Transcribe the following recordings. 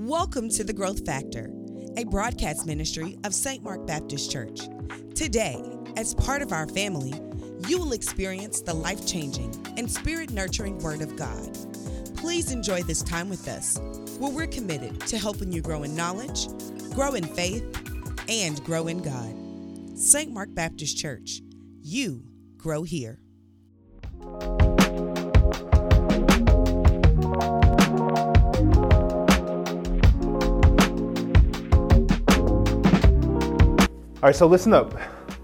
Welcome to The Growth Factor, a broadcast ministry of St. Mark Baptist Church. Today, as part of our family, you will experience the life changing and spirit nurturing Word of God. Please enjoy this time with us, where we're committed to helping you grow in knowledge, grow in faith, and grow in God. St. Mark Baptist Church, you grow here. All right, so listen up.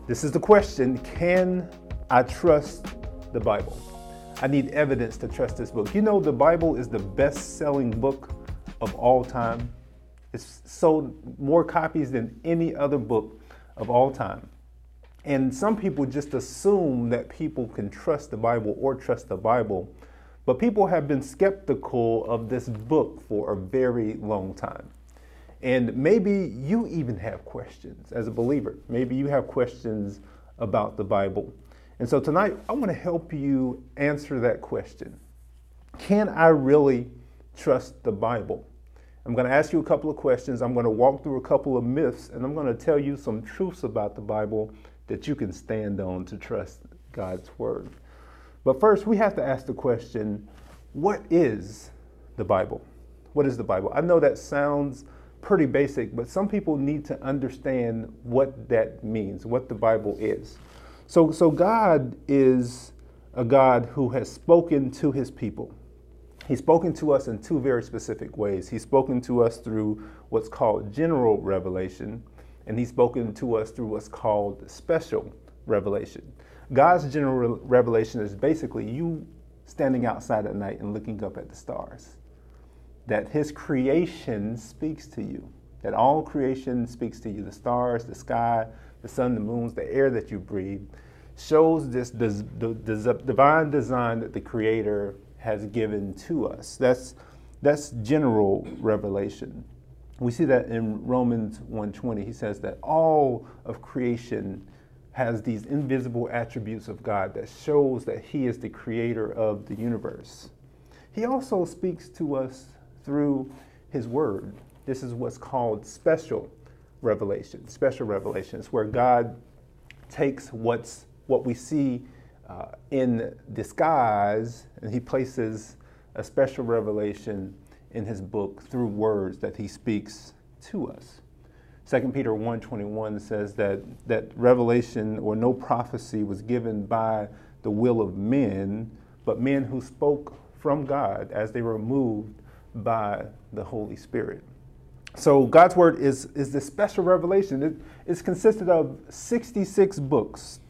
This is the question Can I trust the Bible? I need evidence to trust this book. You know, the Bible is the best selling book of all time. It's sold more copies than any other book of all time. And some people just assume that people can trust the Bible or trust the Bible. But people have been skeptical of this book for a very long time. And maybe you even have questions as a believer. Maybe you have questions about the Bible. And so tonight, I want to help you answer that question Can I really trust the Bible? I'm going to ask you a couple of questions. I'm going to walk through a couple of myths, and I'm going to tell you some truths about the Bible that you can stand on to trust God's Word. But first, we have to ask the question what is the Bible? What is the Bible? I know that sounds pretty basic, but some people need to understand what that means, what the Bible is. So, so God is a God who has spoken to his people. He's spoken to us in two very specific ways. He's spoken to us through what's called general revelation, and he's spoken to us through what's called special revelation. God's general revelation is basically you standing outside at night and looking up at the stars that his creation speaks to you, that all creation speaks to you the stars, the sky, the sun, the moons, the air that you breathe shows this divine design that the creator has given to us. That's, that's general revelation. We see that in Romans 1:20. He says that all of creation has these invisible attributes of God that shows that he is the creator of the universe. He also speaks to us through His Word. This is what's called special revelation. Special revelation is where God takes what's what we see uh, in disguise and He places a special revelation in His book through words that He speaks to us. 2 Peter 1:21 says that that revelation or no prophecy was given by the will of men, but men who spoke from God as they were moved by the Holy Spirit. So God's word is, is this special revelation. It, it's consisted of 66 books,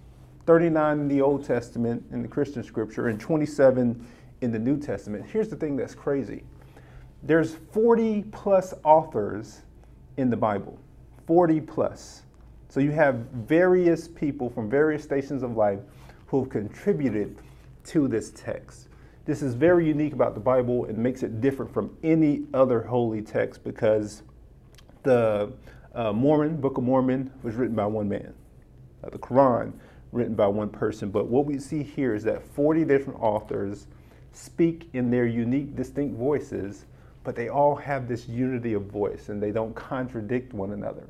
39 in the Old Testament in the Christian scripture, and 27 in the New Testament. Here's the thing that's crazy. There's 40 plus authors in the Bible. 40 plus. So you have various people from various stations of life who have contributed to this text. This is very unique about the Bible and makes it different from any other holy text because the uh, Mormon, Book of Mormon, was written by one man. Uh, the Quran, written by one person. But what we see here is that 40 different authors speak in their unique, distinct voices, but they all have this unity of voice and they don't contradict one another.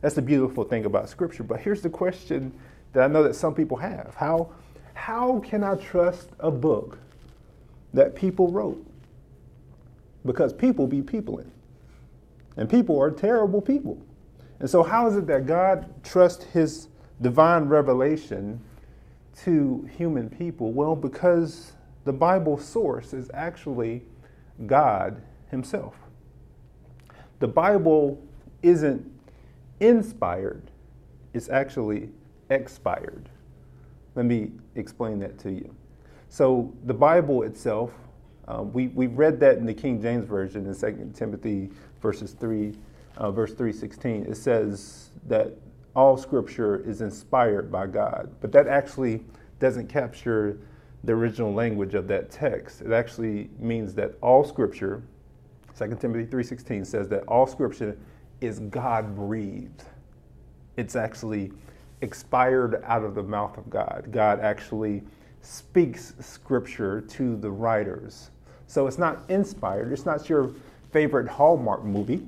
That's the beautiful thing about Scripture. But here's the question that I know that some people have How, how can I trust a book that people wrote. Because people be peopling. And people are terrible people. And so, how is it that God trusts his divine revelation to human people? Well, because the Bible source is actually God himself. The Bible isn't inspired, it's actually expired. Let me explain that to you. So the Bible itself, uh, we, we read that in the King James Version in 2 Timothy verses 3, uh, verse 316. It says that all scripture is inspired by God. But that actually doesn't capture the original language of that text. It actually means that all scripture, 2 Timothy 3:16 says that all scripture is God breathed. It's actually expired out of the mouth of God. God actually speaks scripture to the writers. So it's not inspired. It's not your favorite Hallmark movie.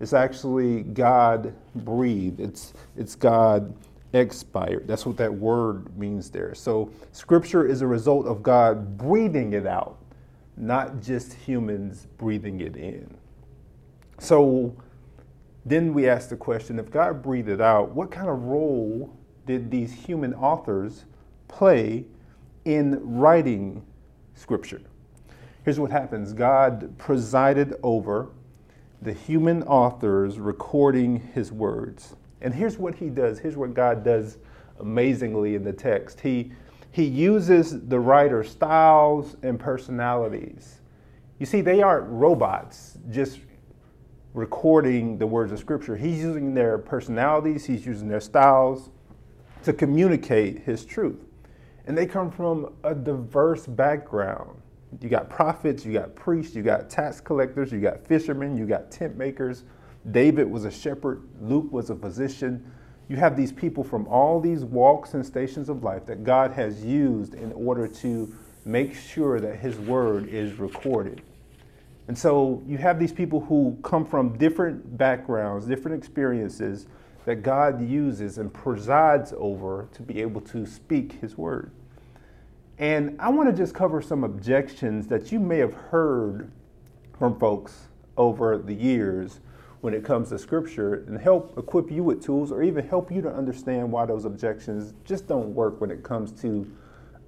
It's actually God breathed. It's it's God expired. That's what that word means there. So scripture is a result of God breathing it out, not just humans breathing it in. So then we ask the question if God breathed it out, what kind of role did these human authors play in writing scripture? Here's what happens God presided over the human authors recording his words. And here's what he does. Here's what God does amazingly in the text. He he uses the writer's styles and personalities. You see, they aren't robots just recording the words of Scripture. He's using their personalities, he's using their styles to communicate his truth. And they come from a diverse background. You got prophets, you got priests, you got tax collectors, you got fishermen, you got tent makers. David was a shepherd, Luke was a physician. You have these people from all these walks and stations of life that God has used in order to make sure that his word is recorded. And so you have these people who come from different backgrounds, different experiences that God uses and presides over to be able to speak his word. And I want to just cover some objections that you may have heard from folks over the years when it comes to scripture and help equip you with tools or even help you to understand why those objections just don't work when it comes to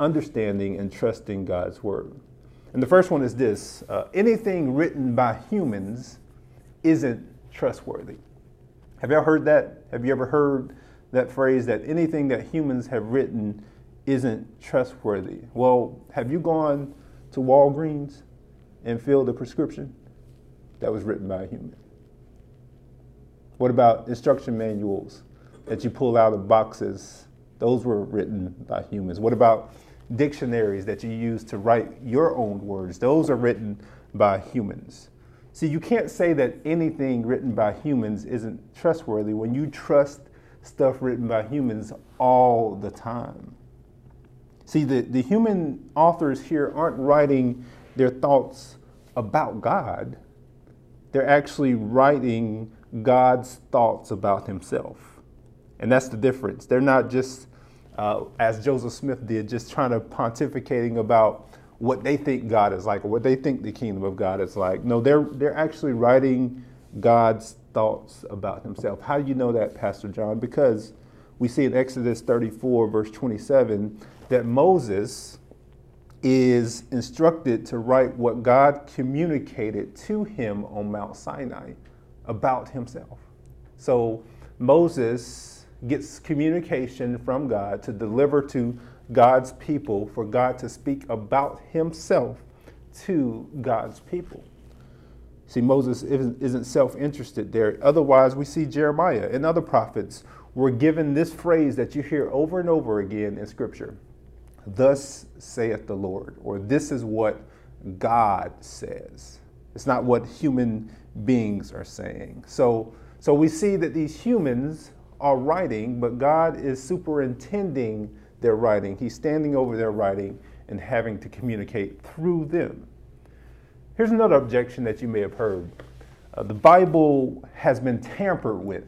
understanding and trusting God's word. And the first one is this uh, anything written by humans isn't trustworthy. Have you ever heard that? Have you ever heard that phrase that anything that humans have written isn't trustworthy? Well, have you gone to Walgreens and filled a prescription that was written by a human? What about instruction manuals that you pull out of boxes? Those were written by humans. What about dictionaries that you use to write your own words. Those are written by humans. See, you can't say that anything written by humans isn't trustworthy when you trust stuff written by humans all the time. See, the, the human authors here aren't writing their thoughts about God, they're actually writing God's thoughts about Himself. And that's the difference. They're not just uh, as Joseph Smith did, just trying to pontificating about what they think God is like or what they think the kingdom of God is like. No, they're they're actually writing God's thoughts about himself. How do you know that, Pastor John? Because we see in Exodus 34, verse 27, that Moses is instructed to write what God communicated to him on Mount Sinai about himself. So Moses gets communication from God to deliver to God's people for God to speak about himself to God's people. See, Moses isn't self interested there. Otherwise, we see Jeremiah and other prophets were given this phrase that you hear over and over again in Scripture Thus saith the Lord, or this is what God says. It's not what human beings are saying. So, so we see that these humans are writing, but God is superintending their writing. He's standing over their writing and having to communicate through them. Here's another objection that you may have heard uh, the Bible has been tampered with.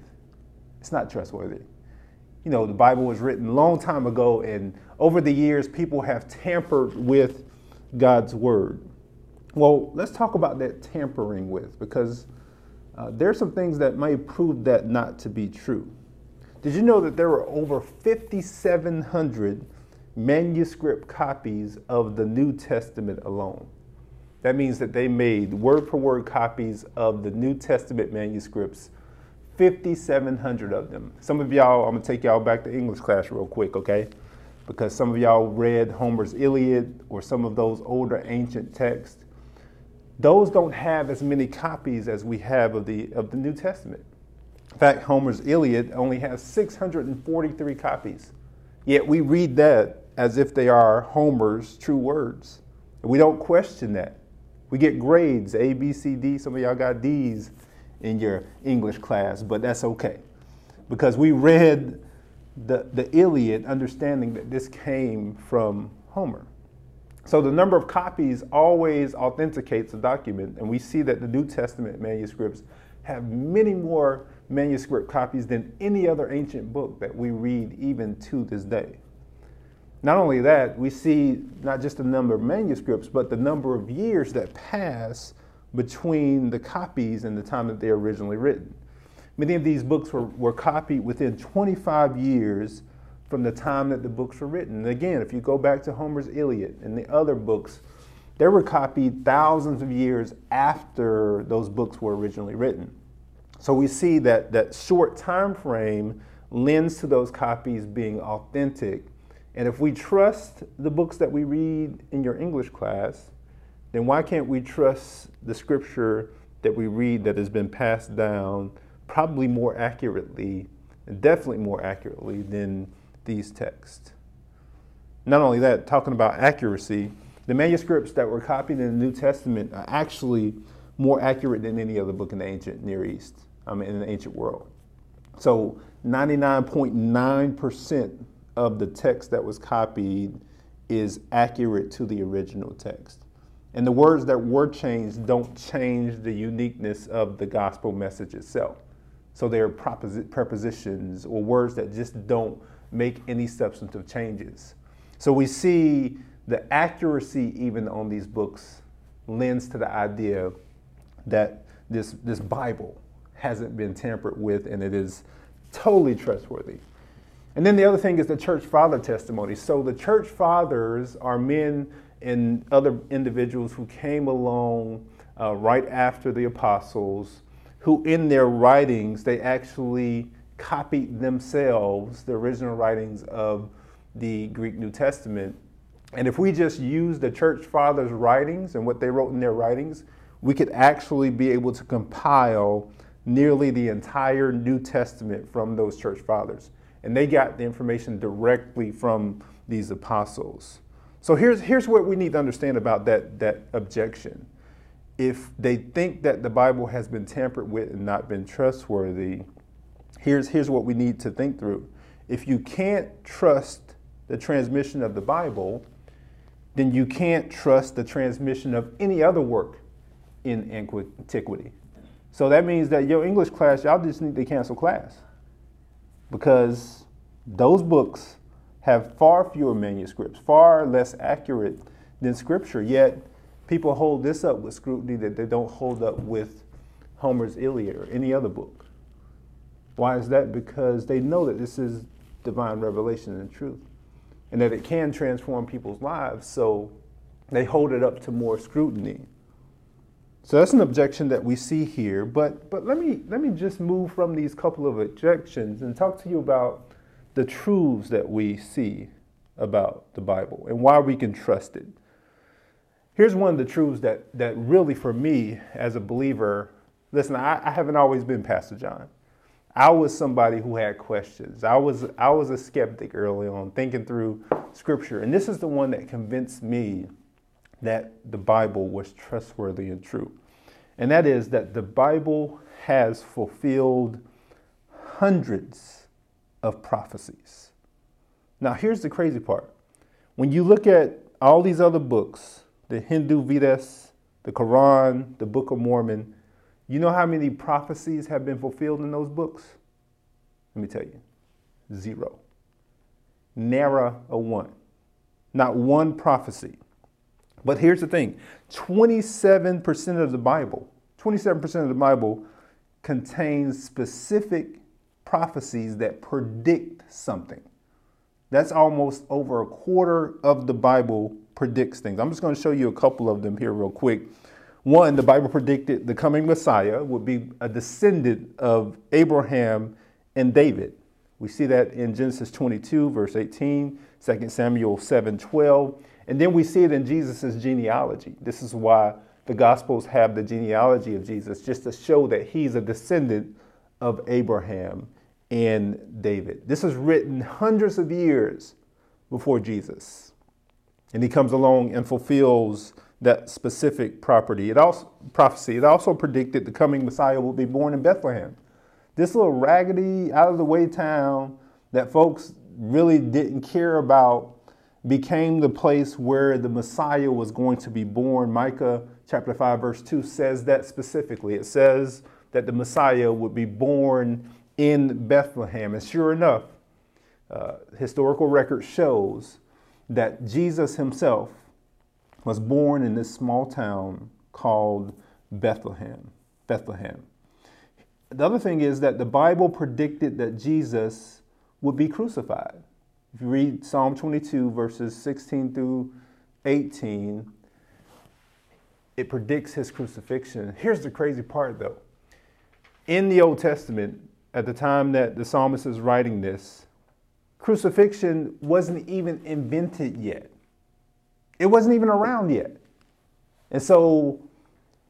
It's not trustworthy. You know, the Bible was written a long time ago, and over the years, people have tampered with God's word. Well, let's talk about that tampering with, because uh, there are some things that might prove that not to be true. Did you know that there were over 5,700 manuscript copies of the New Testament alone? That means that they made word for word copies of the New Testament manuscripts, 5,700 of them. Some of y'all, I'm gonna take y'all back to English class real quick, okay? Because some of y'all read Homer's Iliad or some of those older ancient texts. Those don't have as many copies as we have of the, of the New Testament. In fact, Homer's Iliad only has 643 copies. Yet we read that as if they are Homer's true words. We don't question that. We get grades A, B, C, D. Some of y'all got D's in your English class, but that's okay. Because we read the, the Iliad understanding that this came from Homer. So the number of copies always authenticates a document, and we see that the New Testament manuscripts have many more manuscript copies than any other ancient book that we read even to this day. Not only that, we see not just the number of manuscripts, but the number of years that pass between the copies and the time that they're originally written. Many of these books were, were copied within 25 years from the time that the books were written. And again, if you go back to Homer's Iliad and the other books, they were copied thousands of years after those books were originally written. So we see that that short time frame lends to those copies being authentic. And if we trust the books that we read in your English class, then why can't we trust the scripture that we read that has been passed down probably more accurately, definitely more accurately than these texts? Not only that, talking about accuracy, the manuscripts that were copied in the New Testament are actually more accurate than any other book in the ancient Near East, um, in the ancient world. So 99.9% of the text that was copied is accurate to the original text. And the words that were changed don't change the uniqueness of the gospel message itself. So they're prepositions or words that just don't make any substantive changes. So we see the accuracy even on these books lends to the idea that this, this Bible hasn't been tampered with and it is totally trustworthy. And then the other thing is the church father testimony. So the church fathers are men and other individuals who came along uh, right after the apostles, who in their writings, they actually copied themselves, the original writings of the Greek New Testament. And if we just use the church fathers' writings and what they wrote in their writings, we could actually be able to compile nearly the entire New Testament from those church fathers. And they got the information directly from these apostles. So here's, here's what we need to understand about that, that objection. If they think that the Bible has been tampered with and not been trustworthy, here's, here's what we need to think through. If you can't trust the transmission of the Bible, then you can't trust the transmission of any other work in antiquity. So that means that your English class, y'all just need to cancel class because those books have far fewer manuscripts, far less accurate than Scripture. Yet people hold this up with scrutiny that they don't hold up with Homer's Iliad or any other book. Why is that? Because they know that this is divine revelation and truth, and that it can transform people's lives. So they hold it up to more scrutiny. So that's an objection that we see here. But but let me let me just move from these couple of objections and talk to you about the truths that we see about the Bible and why we can trust it. Here's one of the truths that that really for me as a believer, listen, I, I haven't always been Pastor John. I was somebody who had questions. I was I was a skeptic early on, thinking through scripture. And this is the one that convinced me that the Bible was trustworthy and true. And that is that the Bible has fulfilled hundreds of prophecies. Now, here's the crazy part. When you look at all these other books, the Hindu Vedas, the Quran, the Book of Mormon, you know how many prophecies have been fulfilled in those books? Let me tell you zero. Nara a one. Not one prophecy. But here's the thing 27% of the Bible, 27% of the Bible contains specific prophecies that predict something. That's almost over a quarter of the Bible predicts things. I'm just going to show you a couple of them here, real quick. One, the Bible predicted the coming Messiah would be a descendant of Abraham and David. We see that in Genesis 22, verse 18, 2 Samuel 7 12. And then we see it in Jesus' genealogy. This is why the Gospels have the genealogy of Jesus, just to show that he's a descendant of Abraham and David. This is written hundreds of years before Jesus. And he comes along and fulfills that specific property. It also prophecy. It also predicted the coming Messiah would be born in Bethlehem. This little raggedy, out of the way town that folks really didn't care about became the place where the Messiah was going to be born. Micah chapter 5, verse 2 says that specifically. It says that the Messiah would be born in Bethlehem. And sure enough, uh, historical record shows that Jesus himself was born in this small town called Bethlehem. Bethlehem. The other thing is that the Bible predicted that Jesus would be crucified. If you read Psalm 22, verses 16 through 18, it predicts his crucifixion. Here's the crazy part, though. In the Old Testament, at the time that the psalmist is writing this, crucifixion wasn't even invented yet. It wasn't even around yet. And so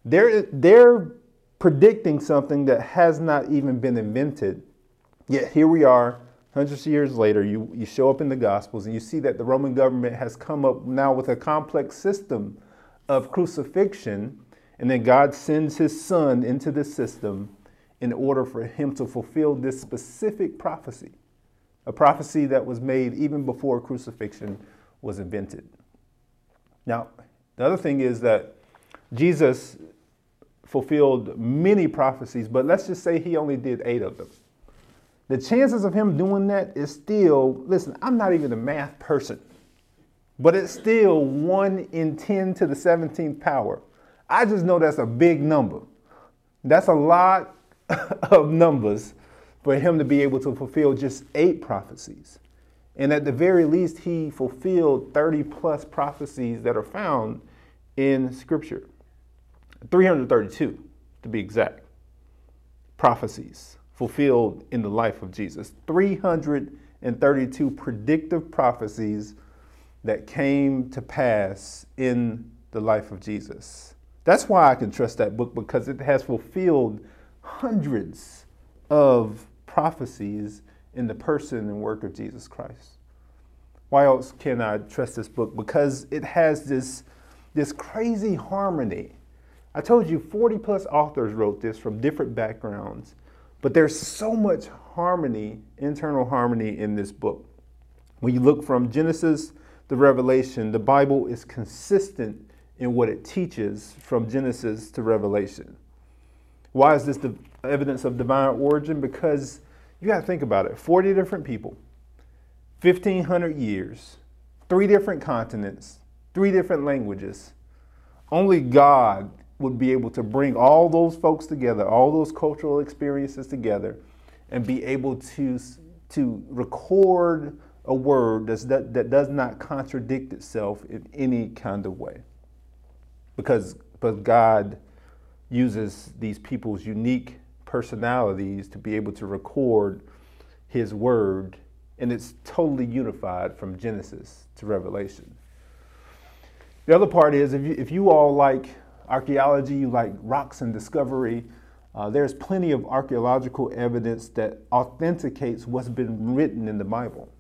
they're, they're predicting something that has not even been invented. Yet here we are, hundreds of years later, you, you show up in the Gospels and you see that the Roman government has come up now with a complex system of crucifixion. And then God sends his son into the system in order for him to fulfill this specific prophecy, a prophecy that was made even before crucifixion was invented. Now, the other thing is that Jesus fulfilled many prophecies, but let's just say he only did eight of them. The chances of him doing that is still, listen, I'm not even a math person, but it's still 1 in 10 to the 17th power. I just know that's a big number. That's a lot of numbers for him to be able to fulfill just eight prophecies. And at the very least, he fulfilled 30 plus prophecies that are found in Scripture. 332 to be exact, prophecies fulfilled in the life of Jesus. 332 predictive prophecies that came to pass in the life of Jesus. That's why I can trust that book because it has fulfilled hundreds of prophecies in the person and work of Jesus Christ. Why else can I trust this book? Because it has this, this crazy harmony I told you 40 plus authors wrote this from different backgrounds, but there's so much harmony, internal harmony in this book. When you look from Genesis to Revelation, the Bible is consistent in what it teaches from Genesis to Revelation. Why is this the evidence of divine origin? Because you got to think about it 40 different people, 1,500 years, three different continents, three different languages. Only God would be able to bring all those folks together, all those cultural experiences together, and be able to, to record a word that's, that, that does not contradict itself in any kind of way. Because but God uses these people's unique personalities to be able to record his word, and it's totally unified from Genesis to Revelation. The other part is if you, if you all like archaeology, you like rocks and discovery, uh, there's plenty of archaeological evidence that authenticates what's been written in the Bible.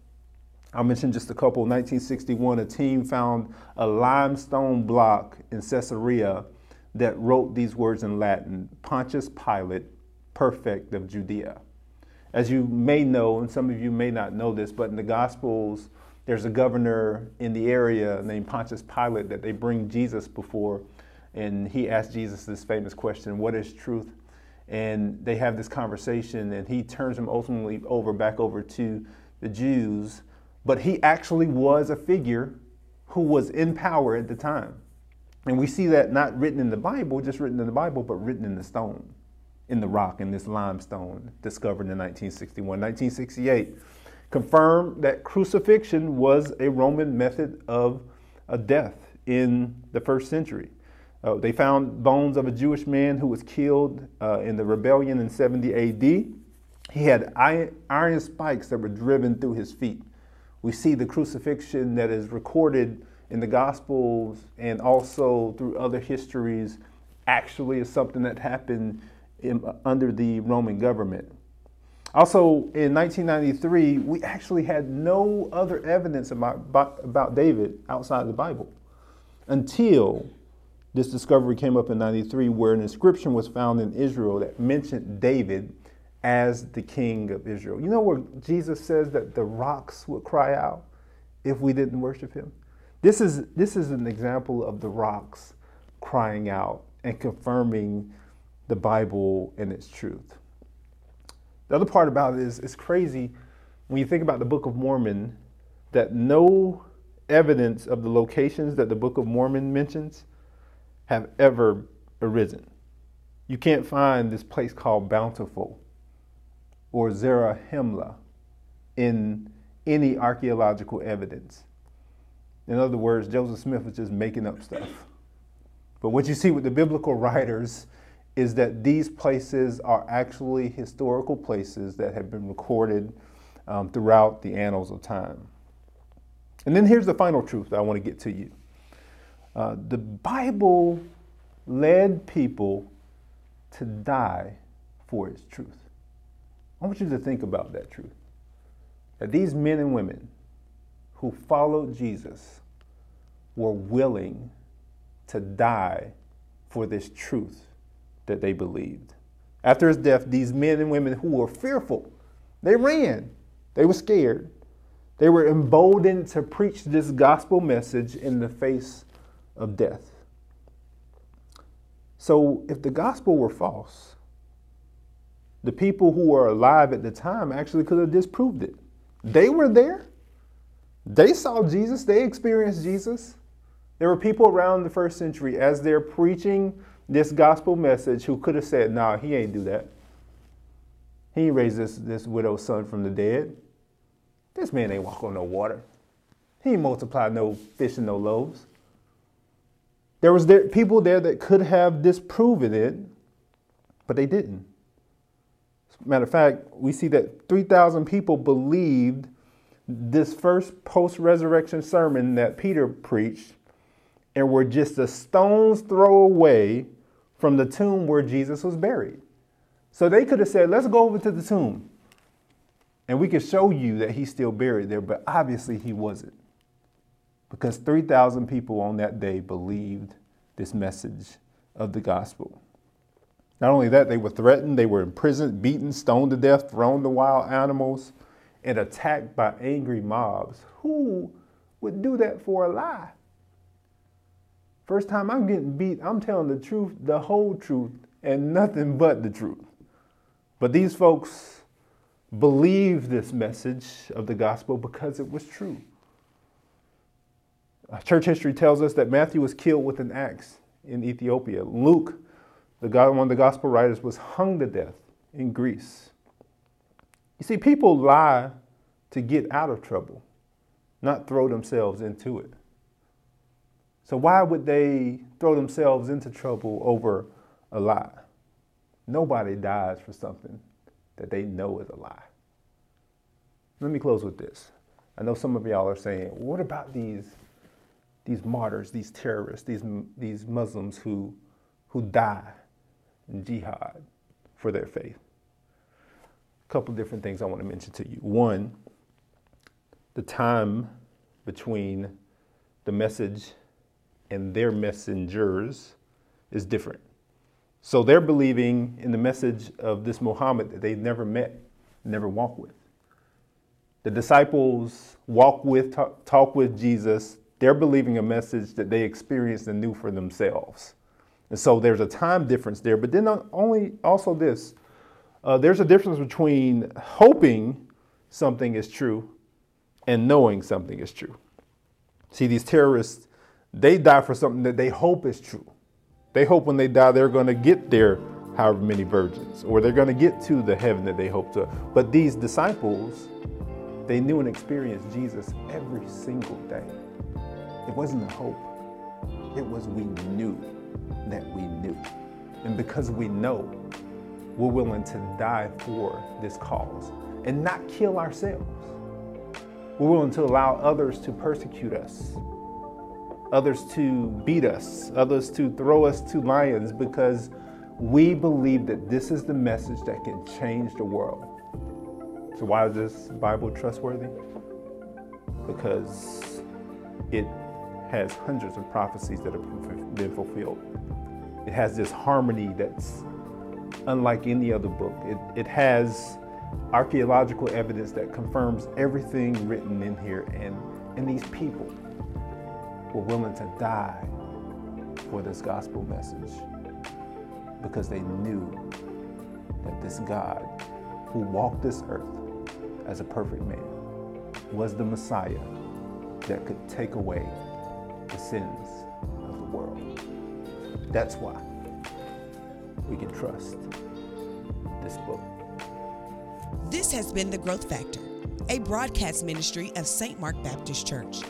I mentioned just a couple. 1961, a team found a limestone block in Caesarea that wrote these words in Latin Pontius Pilate, prefect of Judea. As you may know, and some of you may not know this, but in the Gospels, there's a governor in the area named Pontius Pilate that they bring Jesus before and he asked Jesus this famous question, What is truth? And they have this conversation, and he turns him ultimately over back over to the Jews. But he actually was a figure who was in power at the time. And we see that not written in the Bible, just written in the Bible, but written in the stone, in the rock, in this limestone discovered in 1961. 1968 confirmed that crucifixion was a Roman method of a death in the first century. Uh, they found bones of a Jewish man who was killed uh, in the rebellion in 70 AD. He had iron, spikes that were driven through his feet. We see the crucifixion that is recorded in the Gospels and also through other histories actually is something that happened in, under the Roman government. Also, in 1993, we actually had no other evidence about, about David outside the Bible until this discovery came up in 93 where an inscription was found in Israel that mentioned David as the king of Israel. You know where Jesus says that the rocks would cry out? if we didn't worship him? This is, this is an example of the rocks crying out and confirming the Bible and its truth. The other part about it is it's crazy when you think about the Book of Mormon that no evidence of the locations that the Book of Mormon mentions have ever arisen. You can't find this place called Bountiful or Zarahemla in any archaeological evidence. In other words, Joseph Smith was just making up stuff. But what you see with the biblical writers is that these places are actually historical places that have been recorded um, throughout the annals of time. And then here's the final truth that I want to get to you uh, the Bible led people to die for its truth. I want you to think about that truth. That these men and women who followed Jesus were willing to die for this truth that they believed. After his death, these men and women who were fearful, they ran. They were scared. They were emboldened to preach this gospel message in the face of death. So, if the gospel were false, the people who were alive at the time actually could have disproved it. They were there. They saw Jesus. They experienced Jesus. There were people around the first century as they're preaching this gospel message who could have said, nah, he ain't do that. He ain't raised this, this widow's son from the dead. This man ain't walk on no water. He multiply no fish and no loaves. There was there, people there that could have disproven it, but they didn't. Matter of fact, we see that 3,000 people believed this first post resurrection sermon that Peter preached and were just a stone's throw away from the tomb where Jesus was buried. So they could have said, let's go over to the tomb and we can show you that he's still buried there, but obviously he wasn't. Because 3,000 people on that day believed this message of the gospel. Not only that, they were threatened, they were imprisoned, beaten, stoned to death, thrown to wild animals, and attacked by angry mobs. Who would do that for a lie? First time I'm getting beat, I'm telling the truth, the whole truth, and nothing but the truth. But these folks believed this message of the gospel because it was true. Uh, church history tells us that Matthew was killed with an axe in Ethiopia. Luke, the God, one of the gospel writers, was hung to death in Greece. You see, people lie to get out of trouble, not throw themselves into it. So, why would they throw themselves into trouble over a lie? Nobody dies for something that they know is a lie. Let me close with this. I know some of y'all are saying, what about these, these martyrs, these terrorists, these, these Muslims who, who die in jihad for their faith? A couple different things I want to mention to you. One, the time between the message and their messengers is different. So they're believing in the message of this Muhammad that they've never met, never walked with. The disciples walk with, talk, talk with Jesus. They're believing a message that they experienced and knew for themselves. And so there's a time difference there. But then only also this uh, there's a difference between hoping something is true and knowing something is true. See, these terrorists, they die for something that they hope is true. They hope when they die, they're going to get there however many virgins, or they're going to get to the heaven that they hope to. But these disciples, they knew and experienced Jesus every single day. It wasn't a hope, it was we knew that we knew. And because we know, we're willing to die for this cause and not kill ourselves. We're willing to allow others to persecute us others to beat us, others to throw us to lions because we believe that this is the message that can change the world. So, why is this Bible trustworthy? Because it has hundreds of prophecies that have been fulfilled. It has this harmony that's unlike any other book. It, it has archaeological evidence that confirms everything written in here, and And these people were willing to die for this gospel message because they knew that this God who walked this earth as a perfect man was the Messiah that could take away the sins of the world. That's why we can trust this book. This has been The Growth Factor, a broadcast ministry of St. Mark Baptist Church.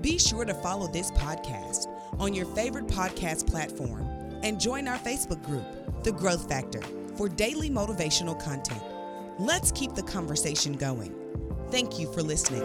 Be sure to follow this podcast on your favorite podcast platform and join our Facebook group, The Growth Factor, for daily motivational content. Let's keep the conversation going. Thank you for listening.